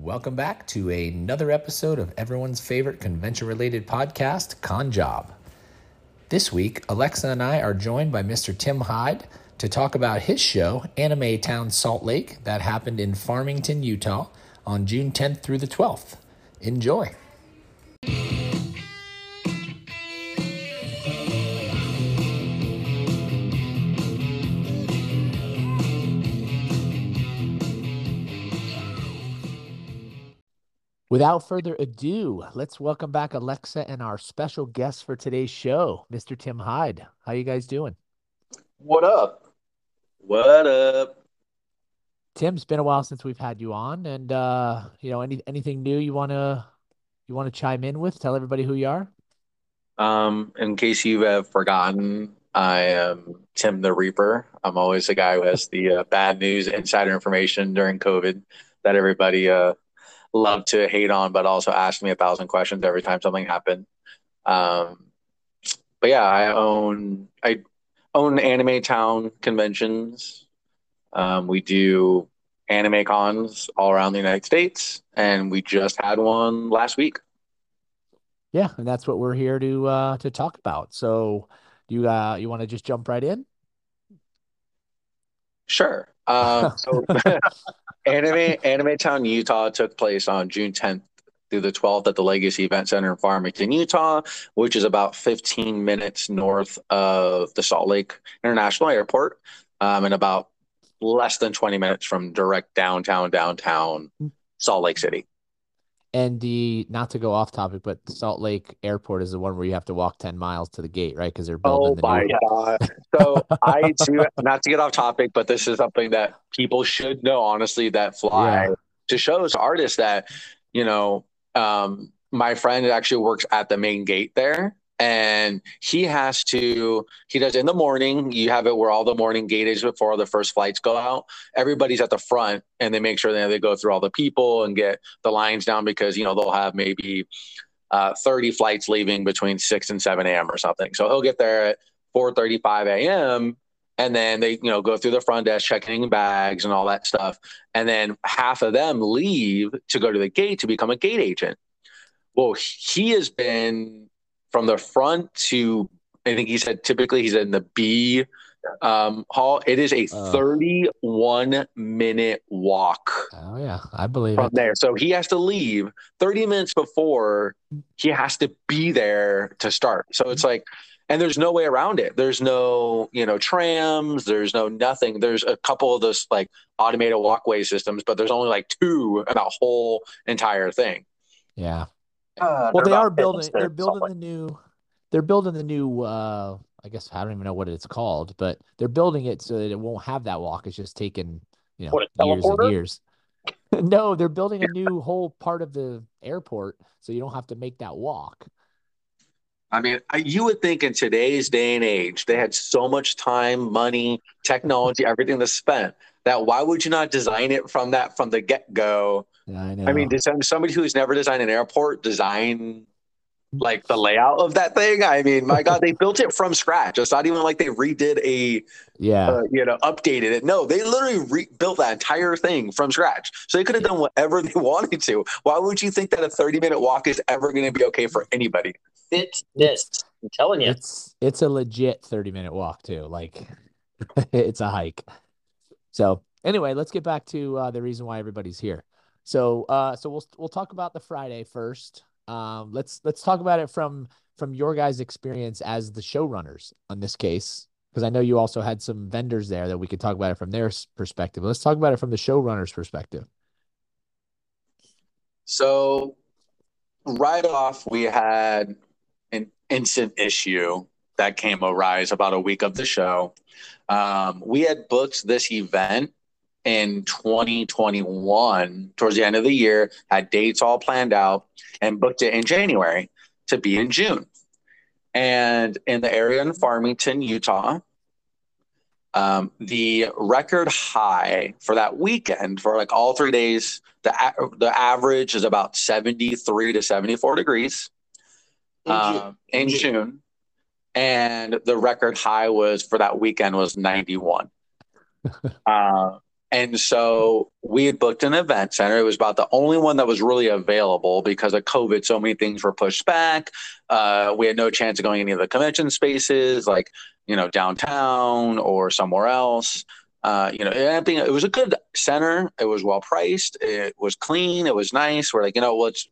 Welcome back to another episode of everyone's favorite convention related podcast, Con Job. This week, Alexa and I are joined by Mr. Tim Hyde to talk about his show, Anime Town Salt Lake, that happened in Farmington, Utah on June 10th through the 12th. Enjoy. Without further ado, let's welcome back Alexa and our special guest for today's show, Mr. Tim Hyde. How you guys doing? What up? What up? Tim, it's been a while since we've had you on, and uh, you know, any anything new you wanna you wanna chime in with? Tell everybody who you are. Um, in case you have forgotten, I am Tim the Reaper. I'm always the guy who has the uh, bad news, insider information during COVID that everybody uh love to hate on, but also ask me a thousand questions every time something happened. Um, but yeah, I own I own Anime Town conventions. Um, we do anime cons all around the United States, and we just had one last week. Yeah, and that's what we're here to uh, to talk about. So, do you uh, you want to just jump right in? Sure. Uh, so Anime Anime Town Utah took place on June 10th through the 12th at the Legacy Event Center in Farmington, Utah, which is about 15 minutes north of the Salt Lake International Airport, um, and about less than 20 minutes from direct downtown downtown Salt Lake City. And the not to go off topic, but Salt Lake Airport is the one where you have to walk ten miles to the gate, right? Because they're building. Oh the my new... god! So I do not to get off topic, but this is something that people should know. Honestly, that fly yeah. to shows artists that you know. Um, my friend actually works at the main gate there, and he has to he does in the morning you have it where all the morning gate is before the first flights go out everybody's at the front and they make sure that they go through all the people and get the lines down because you know they'll have maybe uh, 30 flights leaving between 6 and 7 a.m or something. So he'll get there at 4.35 a.m and then they you know go through the front desk checking bags and all that stuff. And then half of them leave to go to the gate to become a gate agent. Well he has been from the front to I think he said typically he's in the B um, hall. It is a uh, 31 minute walk. Oh yeah, I believe from it. there. So he has to leave 30 minutes before he has to be there to start. So it's like, and there's no way around it. There's no, you know, trams. There's no nothing. There's a couple of those like automated walkway systems, but there's only like two in that whole entire thing. Yeah. Uh, well, they are building. They're building the new. They're building the new. uh I guess I don't even know what it's called, but they're building it so that it won't have that walk. It's just taken you know what, years and years. no, they're building a new whole part of the airport, so you don't have to make that walk. I mean, you would think in today's day and age, they had so much time, money, technology, everything to spend that why would you not design it from that from the get go? Yeah, I know. I mean, design somebody who's never designed an airport design like the layout of that thing. I mean, my God, they built it from scratch. It's not even like they redid a, yeah, uh, you know, updated it. No, they literally rebuilt that entire thing from scratch. So they could have done whatever they wanted to. Why would you think that a 30 minute walk is ever going to be okay for anybody? Fitness. I'm telling you. It's, it's a legit 30 minute walk too. Like it's a hike. So anyway, let's get back to uh, the reason why everybody's here. So uh, so we'll we'll talk about the Friday first. Um, let's let's talk about it from from your guys' experience as the showrunners on this case, because I know you also had some vendors there that we could talk about it from their perspective. Let's talk about it from the showrunners' perspective. So, right off, we had an instant issue that came arise about a week of the show. Um, we had booked this event in 2021 towards the end of the year, had dates all planned out, and booked it in January to be in June. And in the area in Farmington, Utah, um, the record high for that weekend for like all three days, the the average is about 73 to 74 degrees in, um, June. in June. And the record high was for that weekend was 91. uh, And so we had booked an event center. It was about the only one that was really available because of COVID. So many things were pushed back. Uh, we had no chance of going any of the convention spaces, like you know downtown or somewhere else. Uh, you know, I think it was a good center. It was well priced. It was clean. It was nice. We're like, you know, let's,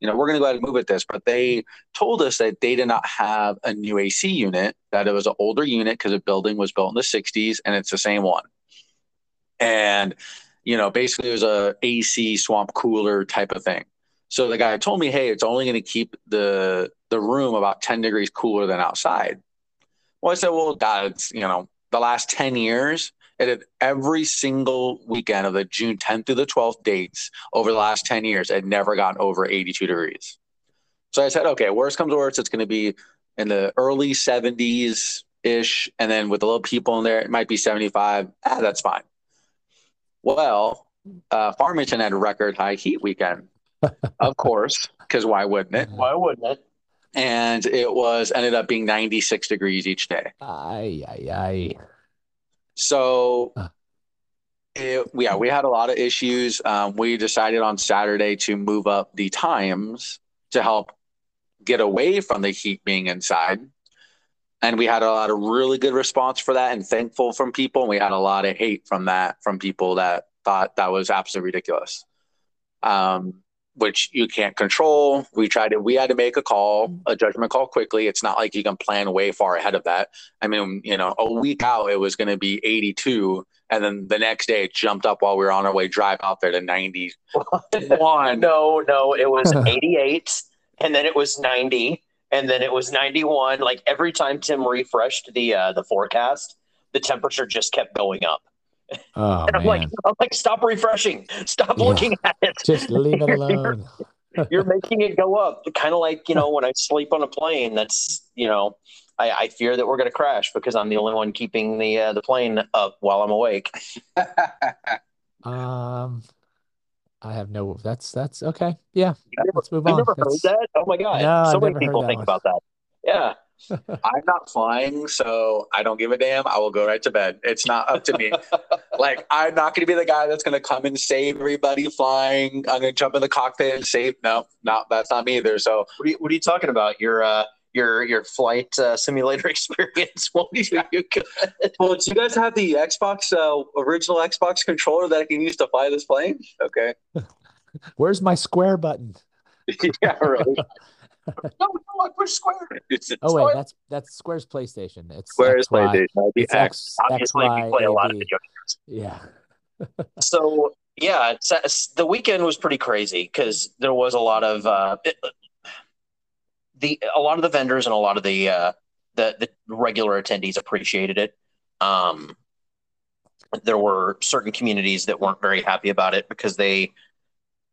you know, we're going to go ahead and move at this. But they told us that they did not have a new AC unit. That it was an older unit because the building was built in the '60s, and it's the same one and you know basically it was a AC swamp cooler type of thing. So the guy told me, "Hey, it's only going to keep the the room about 10 degrees cooler than outside." Well, I said, "Well, that's you know the last 10 years." It every single weekend of the June 10th through the 12th dates over the last 10 years, it never gotten over 82 degrees. So I said, okay, worst comes worst, it's going to be in the early 70s ish. And then with a little people in there, it might be 75. Ah, that's fine. Well, uh, Farmington had a record high heat weekend, of course, because why wouldn't it? Why wouldn't it? And it was ended up being 96 degrees each day. Aye, aye, aye. So, it, yeah, we had a lot of issues. Um, we decided on Saturday to move up the times to help get away from the heat being inside and we had a lot of really good response for that and thankful from people. And we had a lot of hate from that from people that thought that was absolutely ridiculous. Um, which you can't control. We tried to we had to make a call a judgment call quickly. It's not like you can plan way far ahead of that. I mean you know a week out it was going to be 82 and then the next day it jumped up while we were on our way drive out there to 91 no no it was 88 and then it was 90 and then it was 91. Like every time Tim refreshed the uh, the forecast, the temperature just kept going up. Oh, and I'm man. like, I'm like, stop refreshing, stop Yeah. looking at it. Just leave it alone. You're making it go up. Kind of like you know when I sleep on a plane. That's you know, I, I fear that we're going to crash because I'm the only one keeping the uh, the plane up while I'm awake. Um, I have no. That's that's okay. Yeah, never, let's move you on. never heard that? Oh my god! No, so I've many never heard people think one. about that. Yeah. i'm not flying so i don't give a damn i will go right to bed it's not up to me like i'm not going to be the guy that's going to come and save everybody flying i'm going to jump in the cockpit and save no no that's not me either so What are you, what are you talking about? Your uh, your your flight uh, simulator experience won't do you good. well do you guys have the xbox uh, original xbox controller that i can use to fly this plane okay Where's my square button? yeah really no no i push square it's Oh wait, that's that's Square's PlayStation. It's Square's XY. PlayStation. That'd It's X. X, Obviously, XY, we play a lot of AB. video Yeah. so yeah it's, it's- the weekend was pretty crazy because there was a lot of uh, it- the a lot of the vendors and a lot of the uh, the the regular attendees appreciated it um there were certain communities that weren't very happy about it because they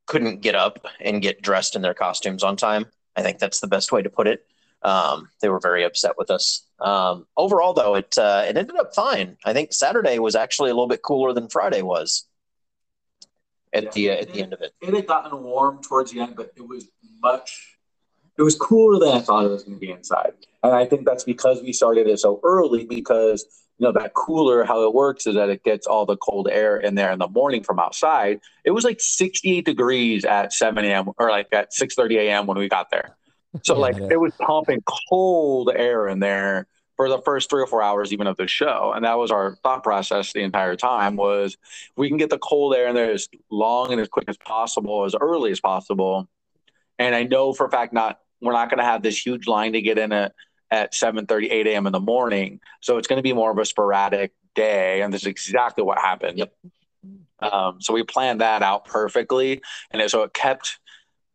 couldn't get up and get dressed in their costumes on time i think that's the best way to put it um, they were very upset with us um, overall though it uh, it ended up fine i think saturday was actually a little bit cooler than friday was at the uh, at the end of it. It had gotten warm towards the end, but it was much. It was cooler than I thought it was going to be inside, and I think that's because we started it so early. Because you know that cooler, how it works is that it gets all the cold air in there in the morning from outside. It was like 68 degrees at 7 a.m. or like at 6:30 a.m. when we got there. So Yeah, like it was pumping cold air in there for the first three or four hours even of the show, and that was our thought process the entire time was we can get the cold air in there as long and as quick as possible, as early as possible. And I know for a fact not we're not going to have this huge line to get in at at 7 8 a.m. in the morning. So it's going to be more of a sporadic day. And this is exactly what happened. Yep. Um, so we planned that out perfectly. And so it kept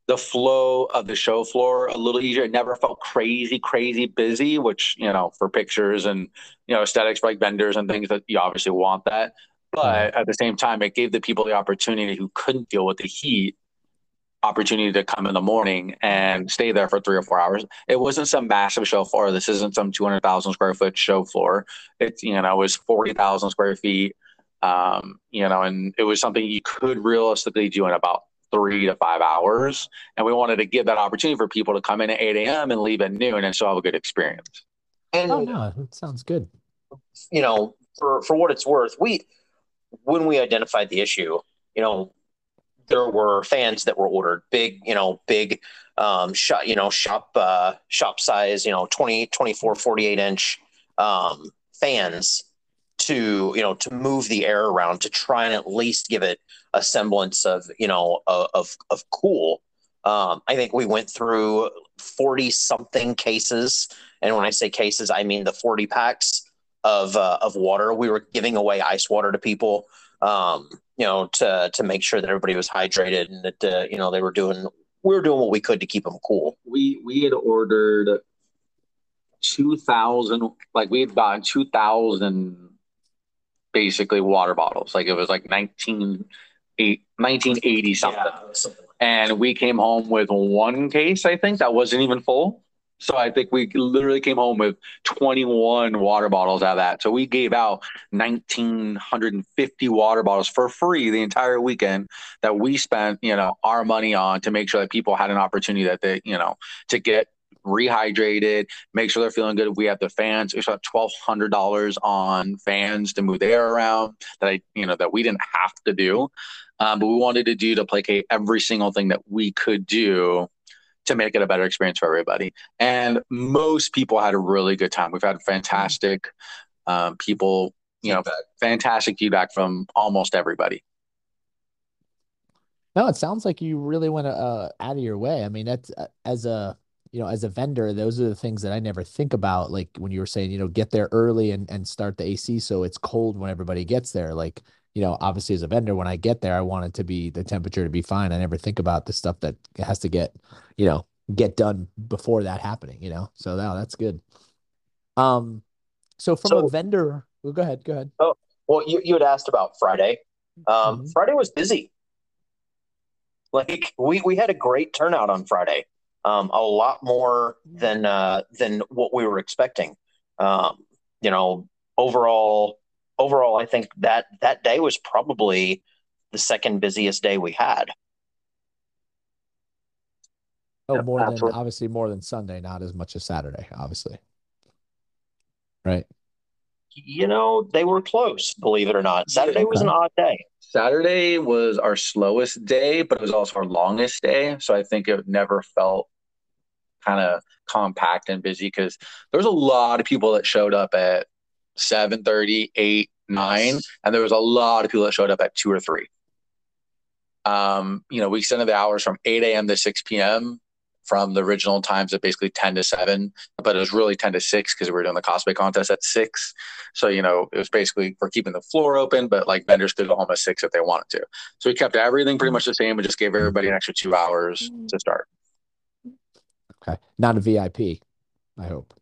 the flow of the show floor a little easier. It never felt crazy, crazy busy, which, you know, for pictures and, you know, aesthetics for like vendors and things that you obviously want that. But at the same time, it gave the people the opportunity who couldn't deal with the heat opportunity to come in the morning and stay there for three or four hours. It wasn't some massive show floor. This isn't some 200,000 square foot show floor. It's, you know, it was 40,000 square feet. Um, you know, and it was something you could realistically do in about three to five hours. And we wanted to give that opportunity for people to come in at 8 a.m. and leave at noon and still have a good experience. And Oh no, it sounds good. you know, for for what it's worth, we when we identified the issue, you know, there were fans that were ordered big, you know, big um, shop, you know, shop, uh, shop size, you know, 20, 24, 48 inch um, fans to, you know, to move the air around to try and at least give it a semblance of, you know, of, of cool. Um, I think we went through 40 something cases. And when I say cases, I mean the 40 packs of, uh, of water. We were giving away ice water to people um, you know, to to make sure that everybody was hydrated and that uh, you know they were doing we were doing what we could to keep them cool. We we had ordered two thousand, like we had bought two thousand basically water bottles. Like it was like 19, 1980 something. Yeah, something like and we came home with one case, I think, that wasn't even full. So I think we literally came home with 21 water bottles out of that. So we gave out 1,950 water bottles for free the entire weekend that we spent, you know, our money on to make sure that people had an opportunity that they, you know, to get rehydrated, make sure they're feeling good. We have the fans. We spent twelve hundred dollars on fans to move the air around that I, you know, that we didn't have to do, um, but we wanted to do to placate every single thing that we could do to make it a better experience for everybody. And most people had a really good time. We've had fantastic um, people, you know, fantastic feedback from almost everybody. No, it sounds like you really went uh, out of your way. I mean, that's uh, as a you know, as a vendor, those are the things that I never think about. Like when you were saying, you know, get there early and, and start the AC so it's cold when everybody gets there. Like, you know, obviously as a vendor, when I get there, I want it to be the temperature to be fine. I never think about the stuff that has to get, you know, get done before that happening, you know? So now that's good. Um, so from so, a vendor, well, go ahead, go ahead. Oh, well, you, you had asked about Friday. Um, mm-hmm. Friday was busy. Like we, we had a great turnout on Friday. Um, a lot more than, uh, than what we were expecting. Um, you know, overall, overall, I think that that day was probably the second busiest day we had. Oh, more than obviously more than Sunday, not as much as Saturday, obviously. Right. You know, they were close, believe it or not. Saturday was an odd day. Saturday was our slowest day, but it was also our longest day. So I think it never felt kind of compact and busy because there was a lot of people that showed up at 7 30, 8, 9, and there was a lot of people that showed up at 2 or 3. Um, you know, we extended the hours from 8 a.m. to 6 p.m from the original times of basically 10 to 7 but it was really 10 to 6 because we were doing the cosplay contest at 6 so you know it was basically for keeping the floor open but like vendors could go home at 6 if they wanted to. So we kept everything pretty much the same and just gave everybody an extra two hours to start. Okay. Not a vip i hope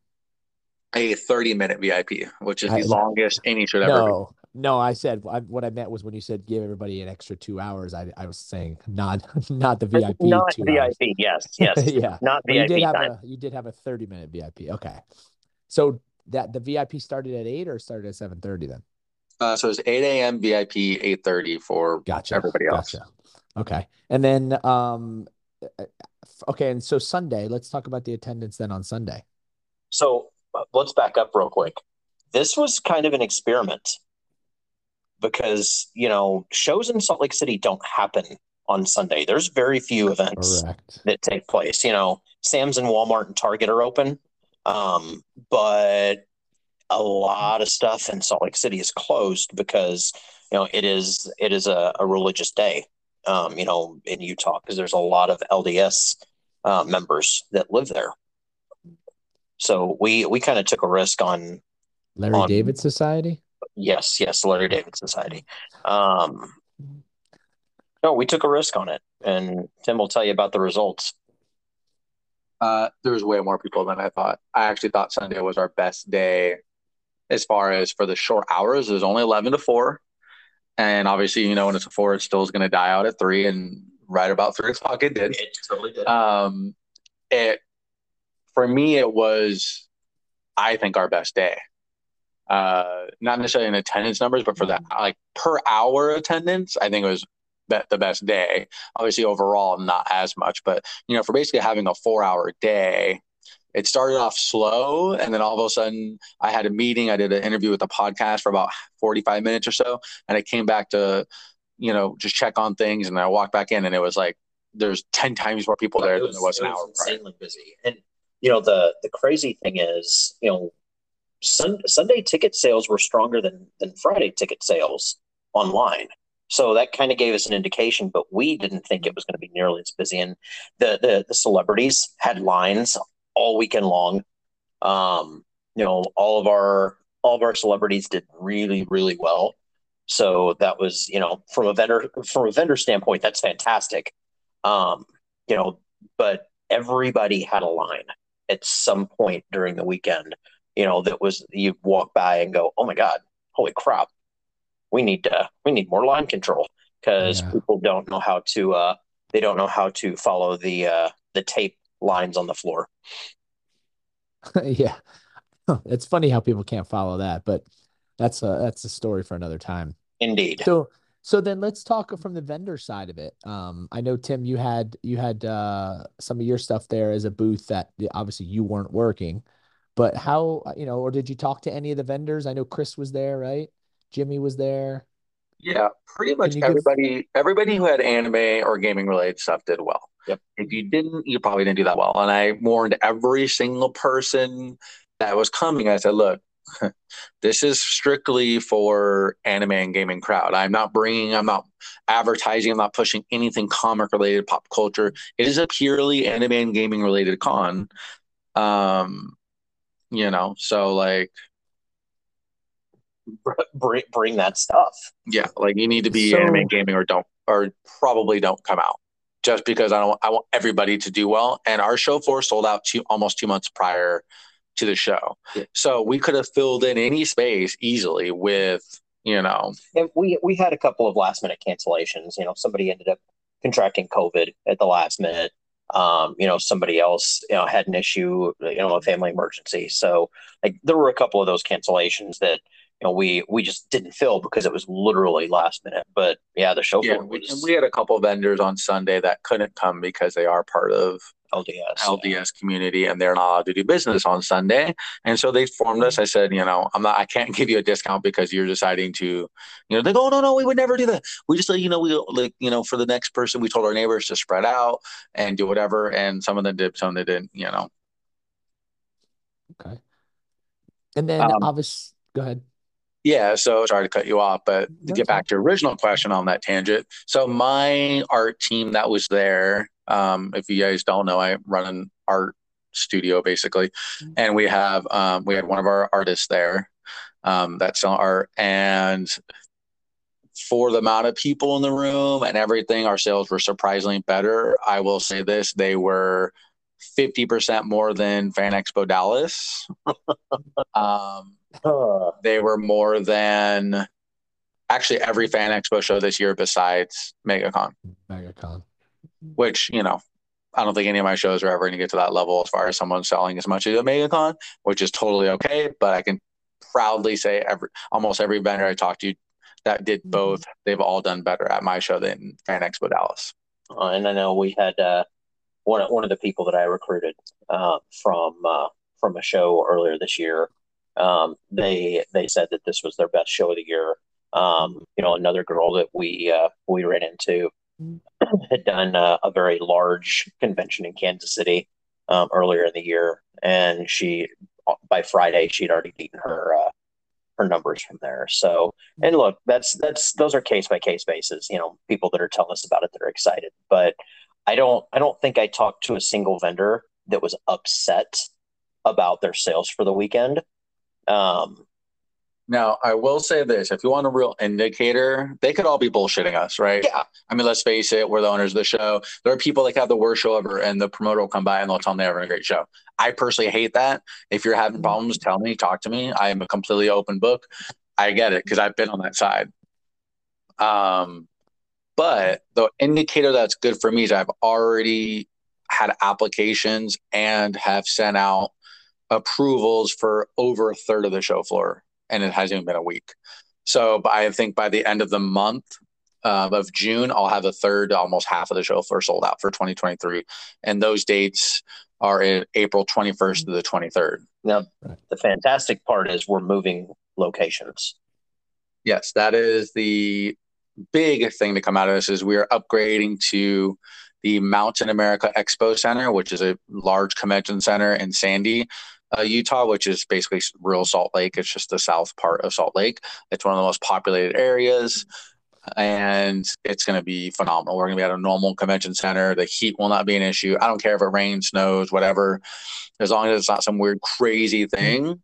a 30 minute vip which is the I, longest any should ever no, no, I said I, what I meant was when you said give everybody an extra two hours. I, I was saying not not the VIP. Not VIP. Hours. Yes, yes. yeah, not VIP. You did have time. a you did have a thirty minute VIP. Okay, so that the VIP started at eight or started at seven thirty then. Uh, so it's eight a.m. VIP, eight thirty for gotcha. everybody else. Gotcha. Okay, and then um, uh, okay, and so Sunday. Let's talk about the attendance then on Sunday. So uh, let's back up real quick. This was kind of an experiment because you know shows in Salt Lake City don't happen on Sunday. There's very few events Correct. that take place. You know, Sam's and Walmart and Target are open, um, but a lot of stuff in Salt Lake City is closed because you know it is it is a, a religious day. Um, you know, in Utah because there's a lot of LDS uh, members that live there. So we we kind of took a risk on Larry on, David Society. Yes, yes, Larry David Society. Um, no, we took a risk on it, and Tim will tell you about the results. Uh, there was way more people than I thought. I actually thought Sunday was our best day as far as for the short hours. It was only 11 to 4. And obviously, you know, when it's a 4, it still is going to die out at 3. And right about 3 o'clock, it did. It totally did. Um, it, for me, it was, I think, our best day uh, not necessarily in attendance numbers, but for that like per hour attendance, I think it was be- the best day. Obviously, overall, not as much, but you know, for basically having a four hour day, it started off slow and then all of a sudden I had a meeting. I did an interview with the podcast for about 45 minutes or so. And I came back to, you know, just check on things. And I walked back in and it was like, there's 10 times more people there was, than there was an was hour insanely prior. busy. And, you know, the, the crazy thing is, you know, sun, Sunday ticket sales were stronger than, than Friday ticket sales online. So that kind of gave us an indication, but we didn't think it was going to be nearly as busy. And the the, the celebrities had lines all weekend long. Um, you know, all of our all of our celebrities did really really well. So that was you know from a vendor from a vendor standpoint, that's fantastic. Um, you know, but everybody had a line at some point during the weekend. You know, that was you walk by and go, oh my god, holy crap, we need to we need more line control because yeah. people don't know how to uh, they don't know how to follow the uh, the tape lines on the floor. yeah, it's funny how people can't follow that, but that's a that's a story for another time. Indeed. So so then let's talk from the vendor side of it. Um, I know Tim, you had you had uh, some of your stuff there as a booth that obviously you weren't working, but how you know, or did you talk to any of the vendors? I know Chris was there, right? Jimmy was there. Yeah, pretty much everybody give... everybody who had anime or gaming related stuff did well. Yep. If you didn't, you probably didn't do that well. And I warned every single person that was coming. I said, look, this is strictly for anime and gaming crowd. I'm not bringing, I'm not advertising, I'm not pushing anything comic related, pop culture. It is a purely anime and gaming related con. Um, you know, so like bring bring that stuff. Yeah, like you need to be so, anime gaming or don't or probably don't come out. Just because I don't I want everybody to do well. And our show floor sold out two almost two months prior to the show. Yeah. So we could have filled in any space easily with, you know. And we we had a couple of last minute cancellations. You know, somebody ended up contracting COVID at the last minute. Um, you know, somebody else, you know, had an issue, you know, a family emergency. So like there were a couple of those cancellations that you know, we we just didn't fill because it was literally last minute. But yeah, the show yeah, we, and we had a couple of vendors on Sunday that couldn't come because they are part of LDS LDS yeah. community and they're not allowed to do business on Sunday. And so they formed us. I said, you know, I'm not I can't give you a discount because you're deciding to, you know, they go, oh, no, no, we would never do that. We just like, you know, we like, you know, for the next person, we told our neighbors to spread out and do whatever. And some of them did, some of them didn't, you know. Okay. And then um, obviously go ahead. Yeah, so sorry to cut you off, but to get back to your original question on that tangent. So my art team that was there, um, if you guys don't know, I run an art studio basically, mm-hmm. and we have um, we had one of our artists there um, that's art, and for the amount of people in the room and everything, our sales were surprisingly better. I will say this: they were 50% more than Fan Expo Dallas. um, they were more than actually every Fan Expo show this year besides MegaCon. MegaCon. Which, you know, I don't think any of my shows are ever going to get to that level as far as someone selling as much as MegaCon, which is totally okay. But I can proudly say every almost every vendor I talked to that did mm-hmm. both, they've all done better at my show than Fan Expo Dallas. Uh, and I know we had uh, one one of the people that I recruited uh, from uh, from a show earlier this year. Um, they they said that this was their best show of the year. Um, you know, another girl that we uh, we ran into had done a, a, very large convention in Kansas City um, earlier in the year, and she by Friday she'd already beaten her uh, her numbers from there. So, and look, that's that's those are case by case basis. You know, people that are telling us about it that are excited, but I don't I don't think I talked to a single vendor that was upset about their sales for the weekend. Um, now, I will say this: if you want a real indicator, they could all be bullshitting us, right? Yeah. I mean, let's face it: we're the owners of the show. There are people that have the worst show ever, and the promoter will come by and they'll tell them they're having a great show. I personally hate that. If you're having problems, tell me, talk to me. I am a completely open book. I get it because I've been on that side. Um, but the indicator that's good for me is I've already had applications and have sent out approvals for over a third of the show floor, and it hasn't even been a week. So I think by the end of the month, uh, of June, I'll have a third, almost half of the show floor sold out for 2023. And those dates are in April 21st to the 23rd. Now, the fantastic part is we're moving locations. Yes, that is the big thing to come out of this is we are upgrading to the Mountain America Expo Center, which is a large convention center in Sandy, uh, Utah, which is basically real Salt Lake. It's just the south part of Salt Lake. It's one of the most populated areas and it's going to be phenomenal. We're going to be at a normal convention center. The heat will not be an issue. I don't care if it rains, snows, whatever, as long as it's not some weird, crazy thing.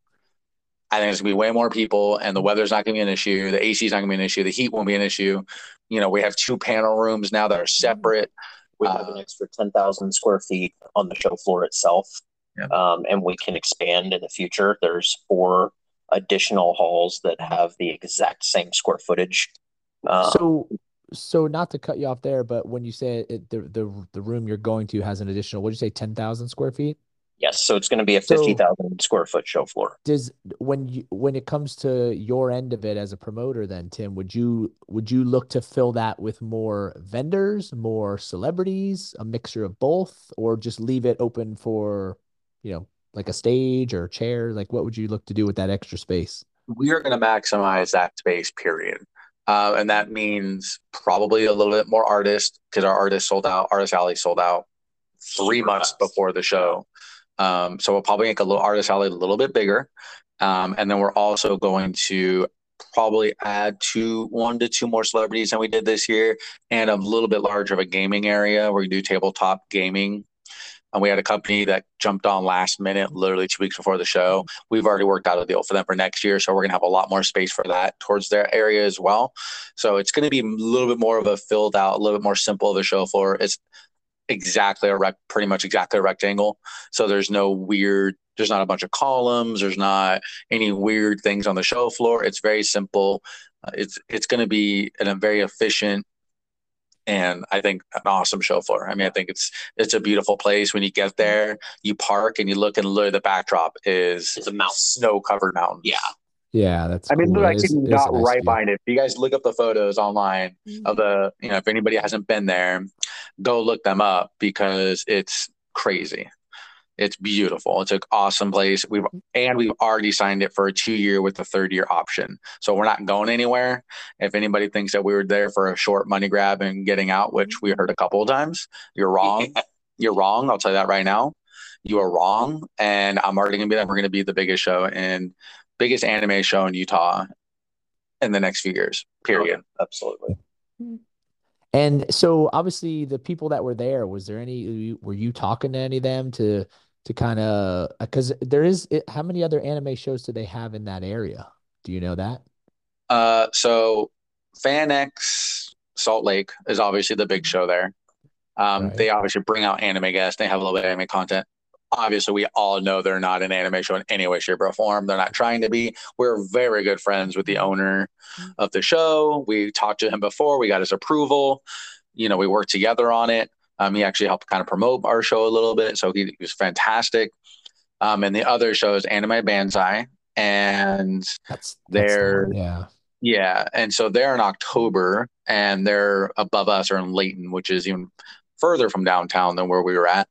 I think it's going to be way more people, and the weather's not going to be an issue. The AC is not going to be an issue. The heat won't be an issue. You know, we have two panel rooms now that are separate. We have uh, an extra 10,000 square feet on the show floor itself. Yeah. Um, and we can expand in the future. There's four additional halls that have the exact same square footage um, so, so not to cut you off there, but when you say it, the the the room you're going to has an additional, what did you say, ten thousand square feet? Yes, so it's going to be a fifty thousand so, square foot show floor. Does when you when it comes to your end of it as a promoter, then Tim, would you would you look to fill that with more vendors, more celebrities, a mixture of both, or just leave it open for, you know, like a stage or a chair? Like, what would you look to do with that extra space? We are going to maximize that space. Period. Uh, and that means probably a little bit more artists because our artists sold out. Artist Alley sold out three Super months fast. before the show. Um, so we'll probably make a little Artist Alley a little bit bigger. Um, and then we're also going to probably add two, one to two more celebrities than we did this year, and a little bit larger of a gaming area. Where We're do tabletop gaming and we had a company that jumped on last minute, literally two weeks before the show. We've already worked out a deal for them for next year, so we're gonna have a lot more space for that towards their area as well. So it's gonna be a little bit more of a filled out, a little bit more simple of a show floor. It's exactly a rec, pretty much exactly a rectangle. So there's no weird. There's not a bunch of columns. There's not any weird things on the show floor. It's very simple. Uh, it's it's going to be in a very efficient and I think an awesome show floor. I mean, I think it's it's a beautiful place. When you get mm-hmm. there, you park and you look and look. The backdrop is it's a mountain, snow covered mountain. Yeah, yeah, that's. I mean, cool. look, I see not right behind it. If you guys look up the photos online mm-hmm. of the, you know, if anybody hasn't been there, go look them up because it's crazy. It's beautiful. It's an awesome place. We've mm-hmm. and we've already signed it for a two year with a third year option. So we're not going anywhere. If anybody thinks that we were there for a short money grab and getting out, mm-hmm. which we heard a couple of times, you're wrong. you're wrong. I'll tell you that right now. You are wrong. And I'm already gonna be that we're gonna be the biggest show and biggest anime show in Utah in the next few years. Period. Okay. Absolutely. Mm-hmm. And so obviously the people that were there, was there any were you talking to any of them to to kind of because there is how many other anime shows do they have in that area? Do you know that? Uh, so FanX Salt Lake is obviously the big show there. Um, right. They obviously bring out anime guests. They have a little bit of anime content. Obviously, we all know they're not an anime show in any way, shape, or form. They're not trying to be. We're very good friends with the owner of the show. We talked to him before. We got his approval. You know, we worked together on it. Um, he actually helped kind of promote our show a little bit, so he, he was fantastic. Um, and the other show is Anime Banzai, and that's, they're the yeah yeah, and so they're in October, and they're above us or in Layton, which is even further from downtown than where we were at.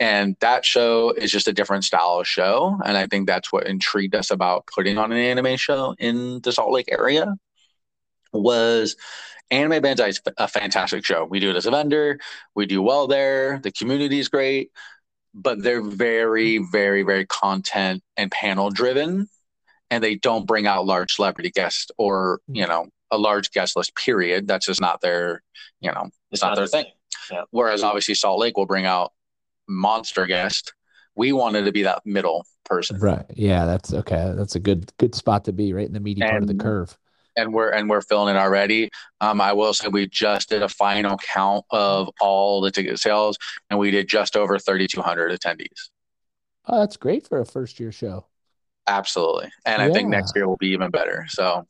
And that show is just a different style of show, and I think that's what intrigued us about putting on an anime show in the Salt Lake area was Anime Banzai is a fantastic show. We do it as a vendor. We do well there. The community is great, but they're very, very, very content and panel driven, and they don't bring out large celebrity guests or you know a large guest list. Period. That's just not their you know it's, it's not, not, their thing. thing. Yeah. Whereas obviously Salt Lake will bring out monster guest. We wanted to be that middle person. Right. Yeah. That's okay. That's a good good spot to be right in the meaty and, part of the curve and we're and we're filling it already. Um, I will say we just did a final count of all the ticket sales, and we did just over 3,200 attendees. Oh, that's great for a first year show. Absolutely, and yeah. I think next year will be even better. So,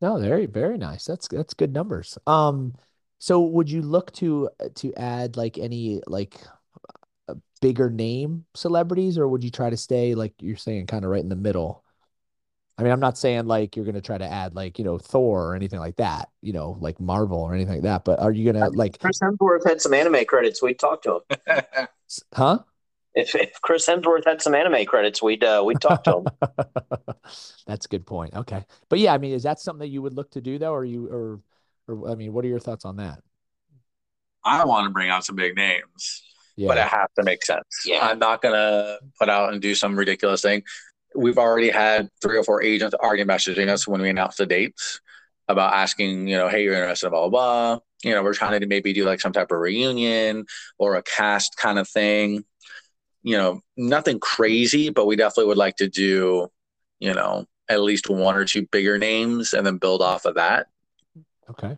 no, very very nice. That's that's good numbers. Um, so would you look to to add like any like bigger name celebrities, or would you try to stay like you're saying, kind of right in the middle? I mean, I'm not saying like you're gonna try to add like you know Thor or anything like that, you know, like Marvel or anything like that. But are you gonna like Chris Hemsworth had some anime credits? We'd talk to him. huh? If, if Chris Hemsworth had some anime credits, we'd uh, we'd talk to him. That's a good point. Okay, but yeah, I mean, is that something that you would look to do though, or you or or I mean, what are your thoughts on that? I want to bring out some big names, Yeah, but it has to make sense. Yeah. I'm not gonna put out and do some ridiculous thing. We've already had three or four agents already messaging us when we announced the dates about asking, you know, hey, you're interested, blah blah blah. You know, we're trying to maybe do like some type of reunion or a cast kind of thing. You know, nothing crazy, but we definitely would like to do, you know, at least one or two bigger names and then build off of that. okay.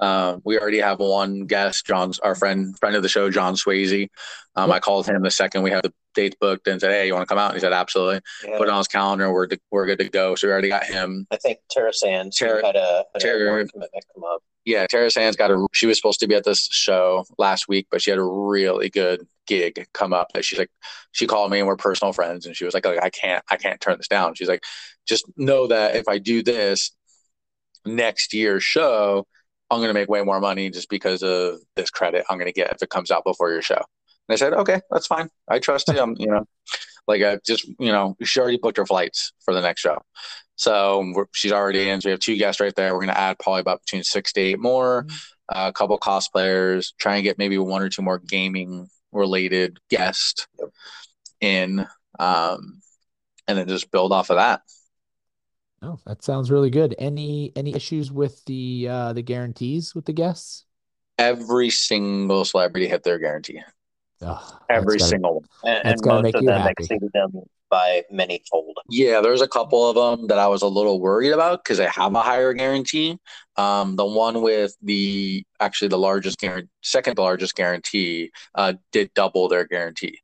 Um, we already have one guest, John's our friend, friend of the show, John Swasey. Um, I called him the second we had the dates booked and said, "Hey, you want to come out?" And he said, "Absolutely." Yeah. Put it on his calendar. We're we're good to go. So we already got him. I think Tara Sands Tara- had a, had Tara- a commitment come up. Yeah, Tara Sands got a. She was supposed to be at this show last week, but she had a really good gig come up. That she's like, she called me and we're personal friends, and she was like, like, "I can't, I can't turn this down." She's like, "Just know that if I do this next year's show, I'm going to make way more money just because of this credit I'm going to get if it comes out before your show." And I said, "Okay, that's fine. I trust you. I'm, you know, like I just, you know, she already booked her flights for the next show." So we're, she's already in. So we have two guests right there. We're going to add probably about between six to eight more, uh, a couple cosplayers, try and get maybe one or two more gaming related guests Yep. in, um, and then just build off of that. Oh, that sounds really good. Any any issues with the uh the guarantees with the guests? Every single celebrity hit their guarantee. Oh, Every gotta- single one. And, and most make of you them happy. exceeded them by many fold. Yeah, there's a couple of them that I was a little worried about because they have a higher guarantee. Um, the one with the actually the largest guarantee, second largest guarantee, uh, did double their guarantee.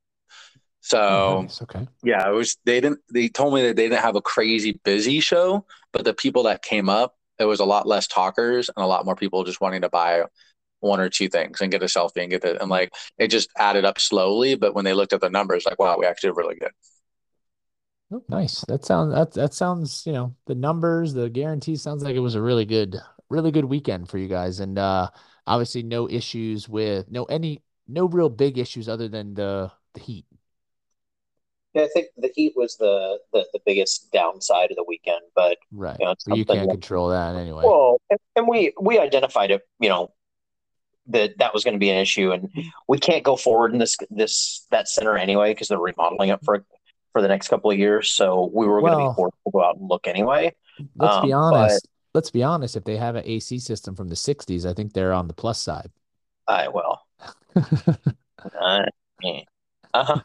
So Oh, nice. Okay. yeah, it was. They didn't. They told me that they didn't have a crazy busy show, but the people that came up, it was a lot less talkers and a lot more people just wanting to buy one or two things and get a selfie and get it. And like it just added up slowly. But when they looked at the numbers, like wow, we actually did really good. Oh, nice. That sounds that that sounds, you know, the numbers, the guarantee sounds like it was a really good, really good weekend for you guys. And uh obviously no issues with no any no real big issues other than the the heat. Yeah, I think the heat was the, the, the biggest downside of the weekend, but Right. you know, But you can't that- control that anyway. Well, and, and we we identified it, you know, that that was going to be an issue, and we can't go forward in this this that center anyway because they're remodeling it for for the next couple of years. So we were going to be forced to go out and look anyway. Let's be um, but- honest. Let's be honest. If they have an AC system from the 60s, I think they're on the plus side. I will. Uh. Um,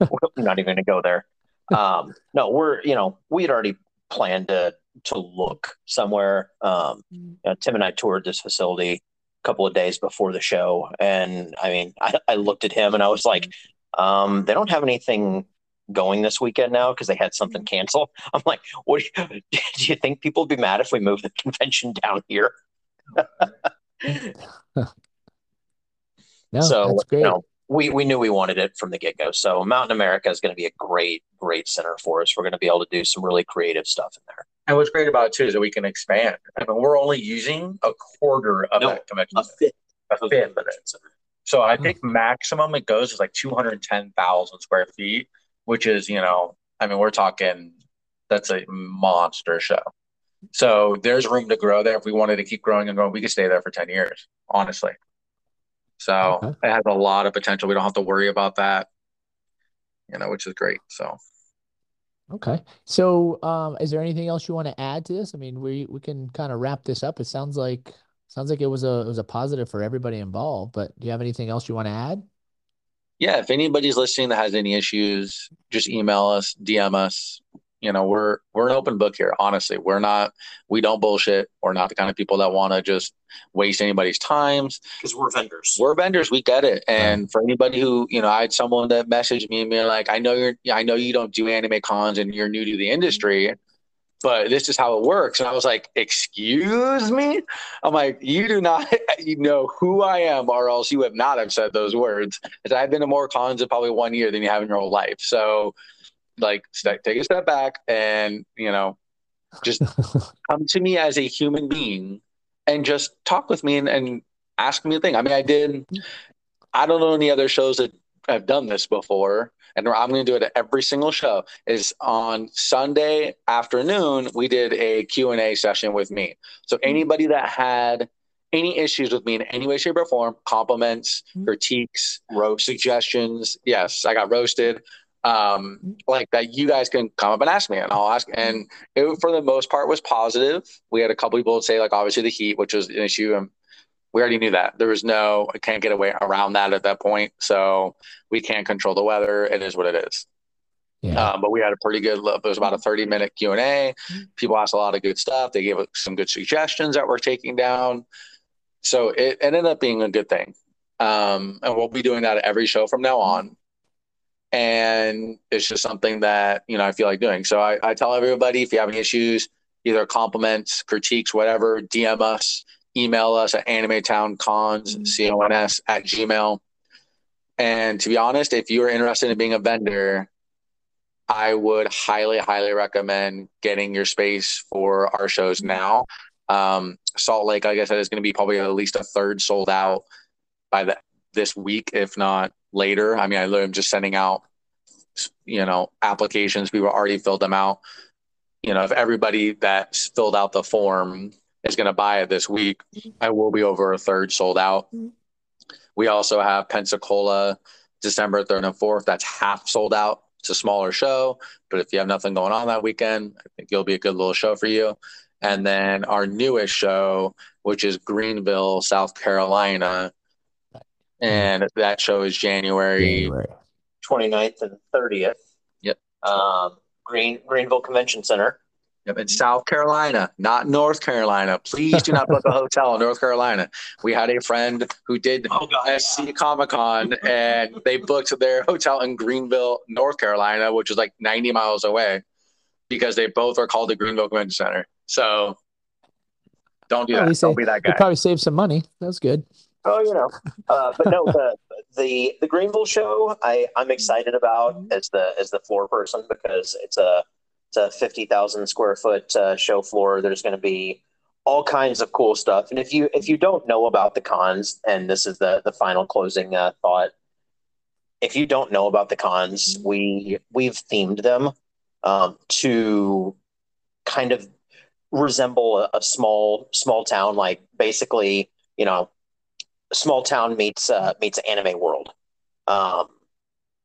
we're not even going to go there. Um, no, we're you know we had already planned to to look somewhere. Um, you know, Tim and I toured this facility couple of days before the show, and I mean, I, I looked at him and I was like, um, they don't have anything going this weekend now because they had something canceled. I'm like, what do you, do you think people would be mad if we move the convention down here? No, so that's great. you know, we we knew we wanted it from the get go. So Mountain America is going to be a great great center for us. We're going to be able to do some really creative stuff in there. And what's great about it too is that we can expand. I mean, we're only using a quarter of No, that convention. A fifth A of fifth. convention center. So I hmm. think maximum it goes is like 210,000 square feet, which is, you know, I mean, we're talking that's a monster show. So there's room to grow there. If we wanted to keep growing and growing, we could stay there for 10 years, honestly. So Okay. it has a lot of potential. We don't have to worry about that, you know, which is great. So Okay. So, um, is there anything else you want to add to this? I mean, we we can kind of wrap this up. It sounds like sounds like it was a it was a positive for everybody involved, but do you have anything else you want to add? yeah, if anybody's listening that has any issues, just email us, DM us. You know, we're we're an open book here. Honestly, we're not we don't bullshit. We're not the kind of people that want to just waste anybody's times. Because we're vendors. We're vendors. We get it. And for anybody who you know, I had someone that messaged me and be like, I know you're, I know you don't do anime cons and you're new to the industry, but this is how it works. And I was like, excuse me. I'm like, you do not, you know who I am, or else you have not have said those words. Because I've been to more cons in probably one year than you have in your whole life. So like st- take a step back and you know just come to me as a human being and just talk with me and, and ask me a thing. I mean, I did. I don't know any other shows that have done this before, and I'm going to do it at every single show. Is on Sunday afternoon we did a Q and A session with me. So mm-hmm. anybody that had any issues with me in any way, shape, or form, compliments, mm-hmm. critiques, roast suggestions. Yes, I got roasted. Um, like that, you guys can come up and ask me, and I'll ask. And it, for the most part, was positive. We had a couple people say, like, obviously the heat, which was an issue, and we already knew that. There was no, I can't get away around that at that point. So we can't control the weather. It is what it is. Yeah. Um, but we had a pretty good. look. It was about a thirty minute Q and A. People asked a lot of good stuff. They gave us some good suggestions that we're taking down. So it, it ended up being a good thing. Um, and we'll be doing that at every show from now on. And it's just something that, you know, I feel like doing. So I, I tell everybody if you have any issues, either compliments, critiques, whatever, DM us, email us at animetowncons, mm-hmm. C-O-N-S at Gmail. And to be honest, if you are interested in being a vendor, I would highly, highly recommend getting your space for our shows mm-hmm. now. Um, Salt Lake, like I said, is going to be probably at least a third sold out by the, this week, if not later. I mean, I am just sending out, you know, applications. People already filled them out. You know, if everybody that filled out the form is going to buy it this week, I will be over a third sold out. Mm-hmm. We also have Pensacola December 3rd and 4th. That's half sold out. It's a smaller show, but if you have nothing going on that weekend, I think it'll be a good little show for you and then our newest show, which is Greenville, South Carolina. And that show is January, January. 29th and 30th. Yep. Um, Green Greenville Convention Center. Yep, in South Carolina, not North Carolina. Please do not book a hotel in North Carolina. We had a friend who did oh, SC Comic Con and they booked their hotel in Greenville, North Carolina, which is like 90 miles away because they both are called the Greenville Convention Center. So don't do that. don't be that guy. probably save some money. That's good. Oh, you know, uh, but no, the, the the Greenville show, I I'm excited about as the as the floor person because it's a it's a fifty thousand square foot uh, show floor. There's going to be all kinds of cool stuff. And if you if you don't know about the cons, and this is the the final closing uh, thought, if you don't know about the cons, we we've themed them um, to kind of resemble a, a, small small town like basically you know small town meets uh, meets anime world. Um,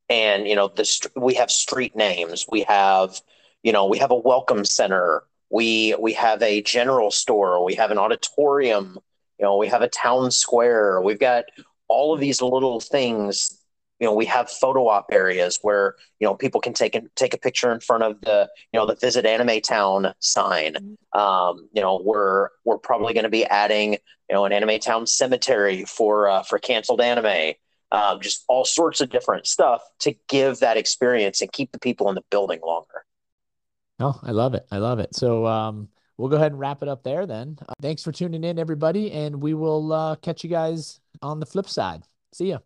and you know the we have street names. We have you know we have a welcome center. We we have a general store. We have an auditorium. You know we have a town square. We've got all of these little things you know we have photo op areas where you know people can take a, take a picture in front of the you know the visit anime town sign. Mm-hmm. um, you know we're we're probably going to be adding you know an anime town cemetery for uh, for canceled anime. Um, just all sorts of different stuff to give that experience and keep the people in the building longer. Oh i love it. I love it. So um, we'll go ahead and wrap it up there then. Uh, thanks for tuning in everybody and we will uh, catch you guys on the flip side. See ya